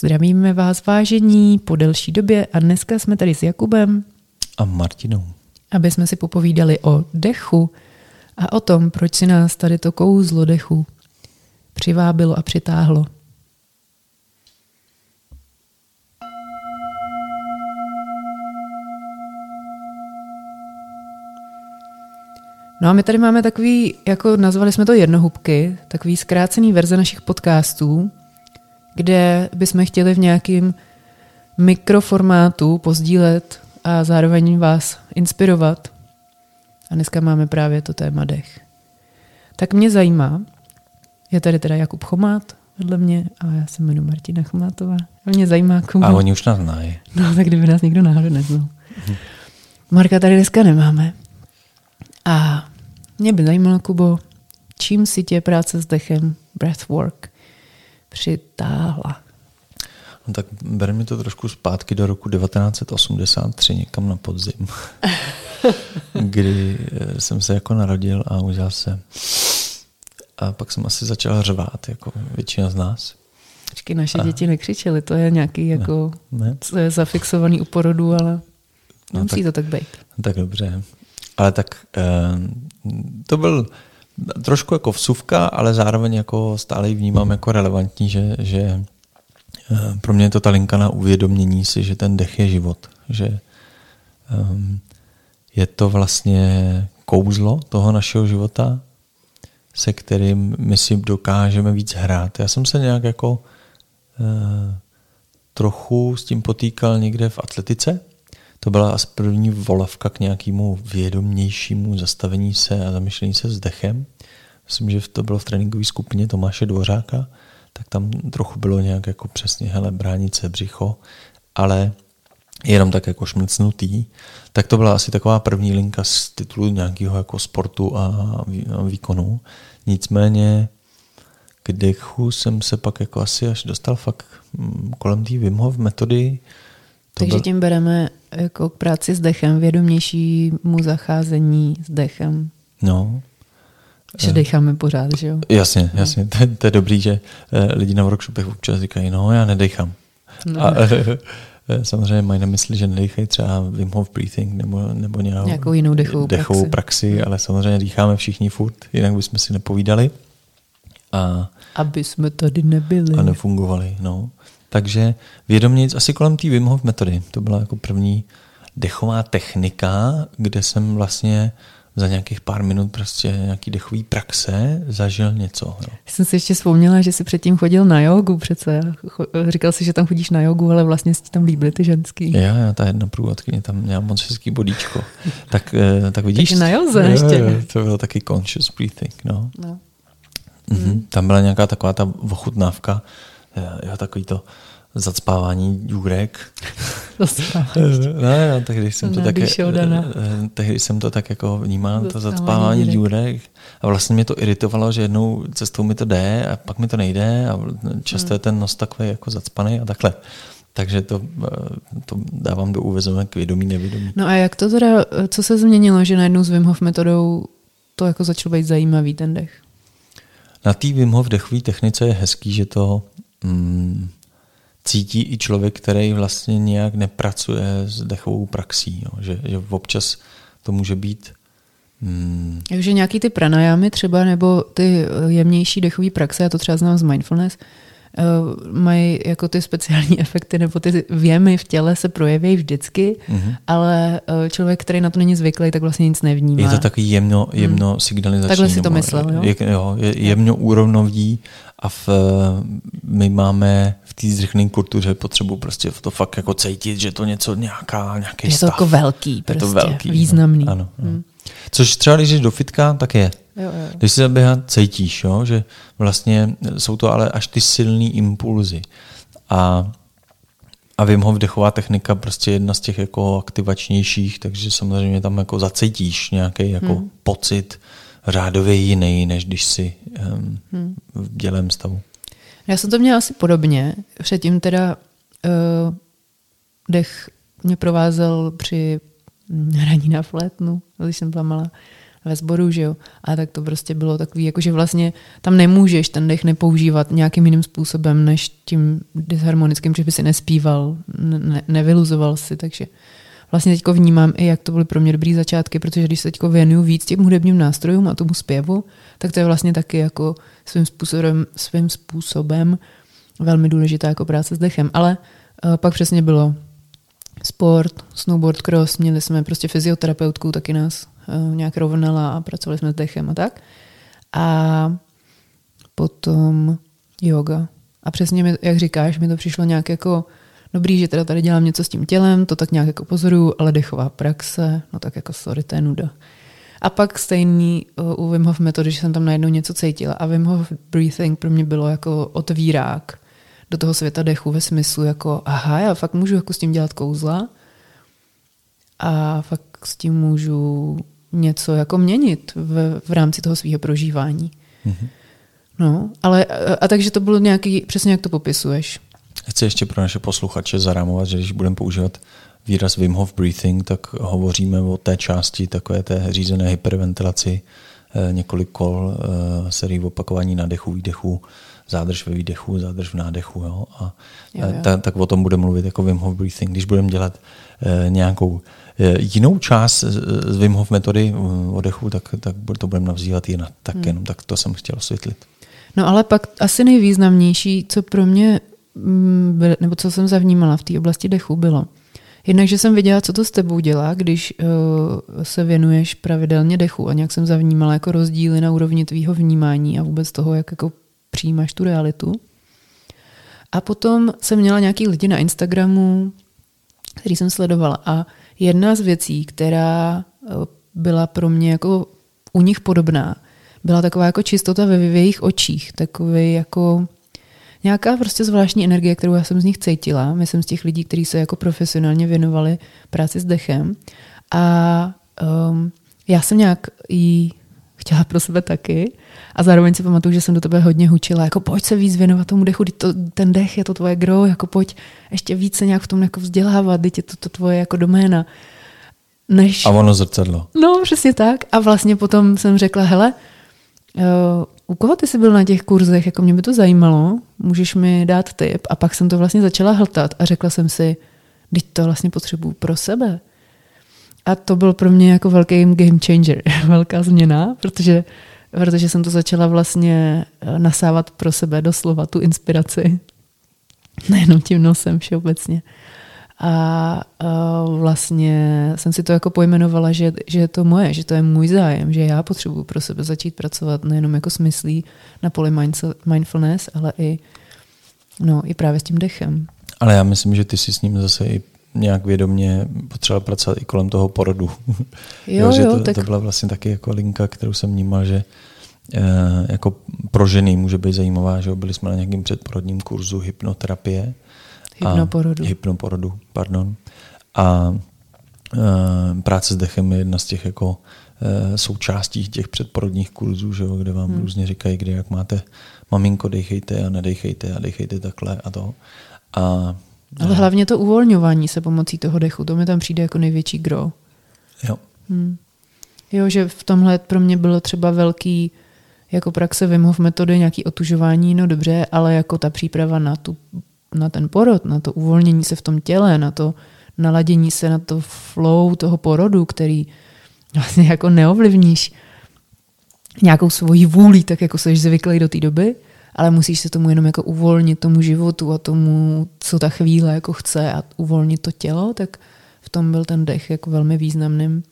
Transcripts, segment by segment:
Zdravíme vás vážení po delší době a dneska jsme tady s Jakubem A Martinou. aby jsme si popovídali o dechu a o tom, proč si nás tady to kouzlo dechu přivábilo a přitáhlo. No a my tady máme takový, jako nazvali jsme to jednohubky, takový zkrácený verze našich podcastů, kde bychom chtěli v nějakým mikroformátu pozdílet a zároveň vás inspirovat. A dneska máme právě to téma dech. Tak mě zajímá, je tady teda Jakub Chomát vedle mě a já se jmenuji Martina Chomátová. A mě zajímá, komu... A oni už nás znají. No, tak kdyby nás někdo náhodou neznal. Marka tady dneska nemáme. A mě by zajímalo, Kubo, čím si tě práce s dechem Breathwork přitáhla? No tak bere mi to trošku zpátky do roku 1983, někam na podzim, kdy eh, jsem se jako narodil a udělal se. A pak jsem asi začal řvát, jako většina z nás. Počkej, naše děti nekřičely, to je nějaký jako, Ne? co je zafixovaný u porodu, ale No, nemusí tak- to tak být. Tak dobře. Ale tak eh, to byl trošku jako vsuvka, ale zároveň jako stále ji vnímám jako relevantní, že, že eh, pro mě je to ta linka na uvědomění si, že ten dech je život. Že ehm, je to vlastně kouzlo toho našeho života, se kterým my si dokážeme víc hrát. Já jsem se nějak jako eh, trochu s tím potýkal někde v atletice. To byla asi první volavka k nějakému vědomějšímu zastavení se a zamyšlení se s dechem. Myslím, že to bylo v tréninkové skupině Tomáše Dvořáka, tak tam trochu bylo nějak jako přesně, hele, bránit se břicho, ale jenom tak jako šmrcnutý, tak to byla asi taková první linka z titulu nějakého jako sportu a výkonu. Nicméně k dechu jsem se pak jako asi až dostal fakt mm, kolem té Wim Hof metody. To Takže byl- tím bereme jako k práci s dechem, vědomějšímu zacházení s dechem. No, Že decháme pořád, že jo? jasně, jasně. To, je- to je dobrý, že eh, lidi na workshopech občas říkají, no já nedechám. No. A eh, eh, samozřejmě mají na mysli, že nedechají třeba Wim Hof breathing nebo, nebo nějakou, Nějakou jinou dechovou dechovou praxi. praxi, ale samozřejmě dýcháme všichni furt, jinak bychom si nepovídali a, Aby jsme tady nebyli. a nefungovali. No. Takže vědomě asi kolem té Wim Hof metody. To byla jako první dechová technika, kde jsem vlastně za nějakých pár minut prostě nějaký dechový praxe zažil něco. Jo. Jsem si ještě vzpomněla, že jsi předtím chodil na jogu přece. Říkal jsi, že tam chodíš na jogu, ale vlastně si tam líbily ty ženský. Já, já, ta jedna průvodkyně tam měla moc hezký bodíčko. tak, eh, tak vidíš. Takže na joze Jo, ještě. jo, To bylo taky conscious breathing, no. No. Mhm. Tam byla nějaká taková ta ochutnávka, eh, jo, takový to zacpávání důrek. Ne, no, tehdy jsem to tak, Dana. eh, tehdy jsem to tak jako vnímal, to Zacpávání důrek. A vlastně mě to iritovalo, že jednou cestou mi to jde a pak mi to nejde a často je ten nos takový jako zacpaný a takhle. Takže to, eh, to dávám do úvezovek vědomí, nevědomí. no a jak to teda, co se změnilo, že najednou s Wim Hof metodou to jako začalo být zajímavý ten dech? Na té Wim Hof dechové technice je hezký, že to mm, cítí i člověk, který vlastně nějak nepracuje s dechovou praxí. Jo. Že, že občas to může být mm, Takže nějaký ty pranajámy třeba, nebo ty eh, jemnější dechové praxe, já to třeba znám z mindfulness, mají jako ty speciální efekty, nebo ty věmy v těle se projeví vždycky, Mhm. ale eh, člověk, který na to není zvyklý, tak vlastně nic nevnímá. je to takový jemno, jemno signalizační. Takhle si to myslel, jo? Je, jo, je jemno úrovnoví a v, my máme v té zrychlené kultuře potřebu prostě to fakt jako cítit, že to něco nějaká, nějaký je to stav. jako velký, je prostě, to velký, významný. No. Ano, no. Což třeba, když jdeš do fitka, tak je. Jo, jo. Když si zaběhat, cítíš, jo? že vlastně jsou to ale až ty silný impulzy. A, a Wim Hof dechová technika prostě jedna z těch jako aktivačnějších, takže samozřejmě tam jako zacítíš nějaký jako hmm. pocit řádově jiný, než když si um, hmm. v dělém stavu. Já jsem to měla asi podobně. Předtím teda uh, dech mě provázel při hraní na flétnu, když jsem byla malá. Ve sboru, že jo. A tak to prostě bylo takový, jako že vlastně tam nemůžeš ten dech nepoužívat nějakým jiným způsobem, než tím disharmonickým, že by si nespíval, ne, nevyluzoval si, takže vlastně teďko vnímám i, jak to byly pro mě dobrý začátky, protože když se teďko věnuju víc těm hudebním nástrojům a tomu zpěvu, tak to je vlastně taky jako svým způsobem, svým způsobem velmi důležitá jako práce s dechem. Ale uh, pak přesně bylo sport, snowboard, cross, měli jsme prostě fyzioterapeutku, taky nás nějak rovnala a pracovali jsme s dechem a tak. A potom yoga. A přesně, mi, jak říkáš, mi to přišlo nějak jako dobrý, že teda tady dělám něco s tím tělem, to tak nějak jako pozoruju, ale dechová praxe, no tak jako sorry, to je nuda. A pak stejný uh, u Wim Hof metody, že jsem tam najednou něco cítila a Wim Hof breathing pro mě bylo jako otvírák do toho světa dechu ve smyslu jako aha, já fakt můžu jako s tím dělat kouzla a fakt s tím můžu něco jako měnit v, v rámci toho svého prožívání. Mm-hmm. No, ale a, a takže to bylo nějaký, přesně jak to popisuješ. Chci ještě pro naše posluchače zarámovat, že když budeme používat výraz Wim Hof breathing, tak hovoříme o té části takové té řízené hyperventilaci, eh, několik kol, eh, sérii opakování nádechu, výdechu, zádrž ve výdechu, zádrž v nádechu. Jo? A jo, jo. Ta, tak o tom budeme mluvit jako Wim Hof breathing. Když budeme dělat eh, nějakou jinou část z Wim Hof metody odechu, tak, tak to budeme navzývat jinak. Tak hmm. jenom tak to jsem chtěl osvětlit. No ale pak asi nejvýznamnější, co pro mě Mm, nebo co jsem zavnímala v té oblasti dechu, bylo. Jednak, že jsem viděla, co to s tebou dělá, když uh, se věnuješ pravidelně dechu a nějak jsem zavnímala jako rozdíly na úrovni tvýho vnímání a vůbec toho, jak jako přijímáš tu realitu. A potom jsem měla nějaký lidi na Instagramu, který jsem sledovala a jedna z věcí, která uh, byla pro mě jako u nich podobná, byla taková jako čistota ve, v jejich očích, takový jako nějaká prostě zvláštní energie, kterou já jsem z nich cítila. Myslím z těch lidí, kteří se jako profesionálně věnovali práci s dechem. A um, já jsem nějak jí chtěla pro sebe taky. A zároveň si pamatuju, že jsem do tebe hodně hučila, jako pojď se víc věnovat tomu dechu, to, ten dech je to tvoje gro, jako pojď ještě více nějak v tom jako vzdělávat, teď je to, to tvoje jako doména. Než... A ono zrcadlo. No, přesně tak. A vlastně potom jsem řekla, hele, uh, u koho ty jsi byl na těch kurzech, jako mě by to zajímalo, můžeš mi dát tip. A pak jsem to vlastně začala hltat a řekla jsem si, teď to vlastně potřebuju pro sebe. A to byl pro mě jako velký game changer, velká změna, protože, protože jsem to začala vlastně eh, nasávat pro sebe doslova tu inspiraci. Nejenom tím nosem všeobecně. A, a vlastně jsem si to jako pojmenovala, že, že je to moje, že to je můj zájem, že já potřebuji pro sebe začít pracovat nejenom jako smyslí na poli mindfulness, ale i, no, i právě s tím dechem. Ale já myslím, že ty si s ním zase i nějak vědomě potřeba pracovat i kolem toho porodu. Jo, jo, že jo to, tak... to byla vlastně taky jako linka, kterou jsem vnímal, že e, jako pro ženy může být zajímavá, že byli jsme na nějakém předporodním kurzu hypnoterapie Hypnoporodu. A, hypnoporodu, pardon. A e, práce s dechem je jedna z těch jako e, součástí těch předporodních kurzů, že jo, kde vám hmm. různě říkají, kde jak máte maminko, dejchejte a nedejchejte a dejchejte takhle a to. A, Ale hlavně to uvolňování se pomocí toho dechu, to mi tam přijde jako největší gro. Jo. Hmm. Jo, že v tomhle pro mě bylo třeba velký jako praxe Wim Hof metody, nějaký otužování, no dobře, ale jako ta příprava na tu na ten porod, na to uvolnění se v tom těle, na to naladění se na to flow toho porodu, který vlastně jako neovlivníš nějakou svoji vůli, tak jako jsi zvyklý do té doby, ale musíš se tomu jenom jako uvolnit tomu životu a tomu, co ta chvíle jako chce a uvolnit to tělo, tak v tom byl ten dech jako velmi významným.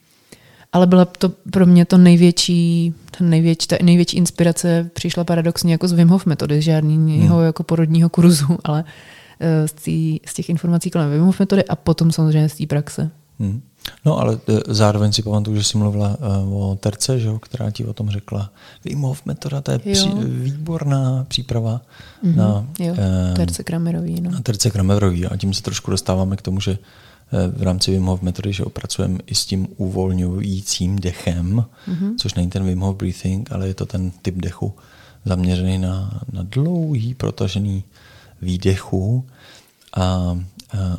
Ale byla to pro mě to největší, ten největší, ta největší inspirace přišla paradoxně jako z Wim Hof metody, žádného hmm. jako porodního kurzu, ale eh, z, tý, z těch informací kolem Wim Hof metody a potom samozřejmě z té praxe. Hmm. No ale eh, zároveň si pamatuju, že jsi mluvila uh, o terce, že, která ti o tom řekla. Hof metoda, to je při, výborná příprava mm-hmm. na jo, terce Kramerový. No. Na terce Kramerový a tím se trošku dostáváme k tomu, že Eh, v rámci Wim Hof metody, že opracujeme i s tím uvolňujícím dechem, mm-hmm. což není ten Wim Hof breathing, ale je to ten typ dechu zaměřený na, na dlouhý, protažený výdechu a,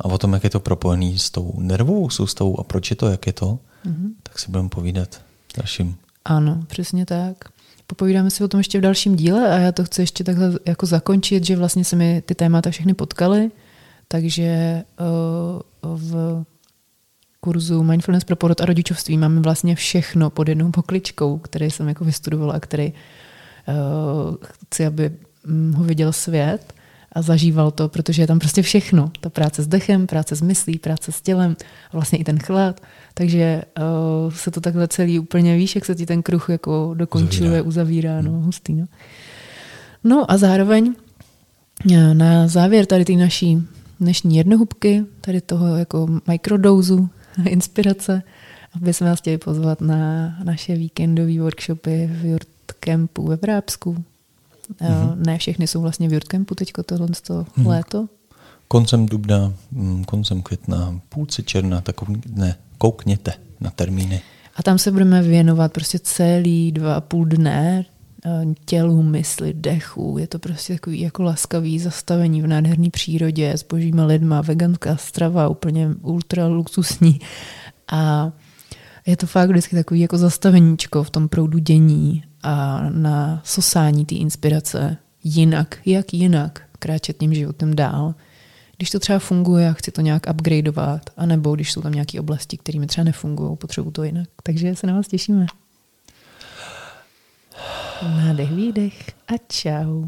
a o tom, jak je to propojený s tou nervovou soustavou a proč je to, jak je to, mm-hmm. tak si budeme povídat dalším Ano, přesně tak. Popovídáme si o tom ještě v dalším díle a já to chci ještě takhle jako zakončit, že vlastně se mi ty témata všechny potkaly, takže uh, v kurzu Mindfulness pro porod a rodičovství máme vlastně všechno pod jednou pokličkou, který jsem jako vystudovala a který uh, chci, aby hm, ho viděl svět a zažíval to, protože je tam prostě všechno. Ta práce s dechem, práce s myslí, práce s tělem a vlastně i ten chlad. Takže uh, se to takhle celý úplně, víš, jak se ti ten kruh jako dokončuje, uzavírá, uzavírá no, hmm. hustý. No. no a zároveň eh, na závěr tady ty naší dnešní jednohubky, tady toho jako mikrodouzu inspirace, aby jsme vás chtěli pozvat na naše víkendové workshopy v Jurt Campu ve Vrábsku. Mm-hmm. Ne všechny jsou vlastně v Jurt Campu teďko tohle mm-hmm. léto. Koncem dubna, mm, koncem května, půlce června, tak ne, koukněte na termíny. A tam se budeme věnovat prostě celý dva a půl dne eh, tělu, mysli, dechu. Je to prostě takový jako laskavý zastavení v nádherné přírodě s božíma lidma, veganská strava, úplně ultra luxusní. A je to fakt vždycky takový jako zastaveníčko v tom proudu dění a na sosání té inspirace jinak, jak jinak kráčet tím životem dál. Když to třeba funguje a chci to nějak upgradeovat, anebo když jsou tam nějaké oblasti, které mi třeba nefungují, potřebuji to jinak. Takže se na vás těšíme. Nádech, výdech a čau.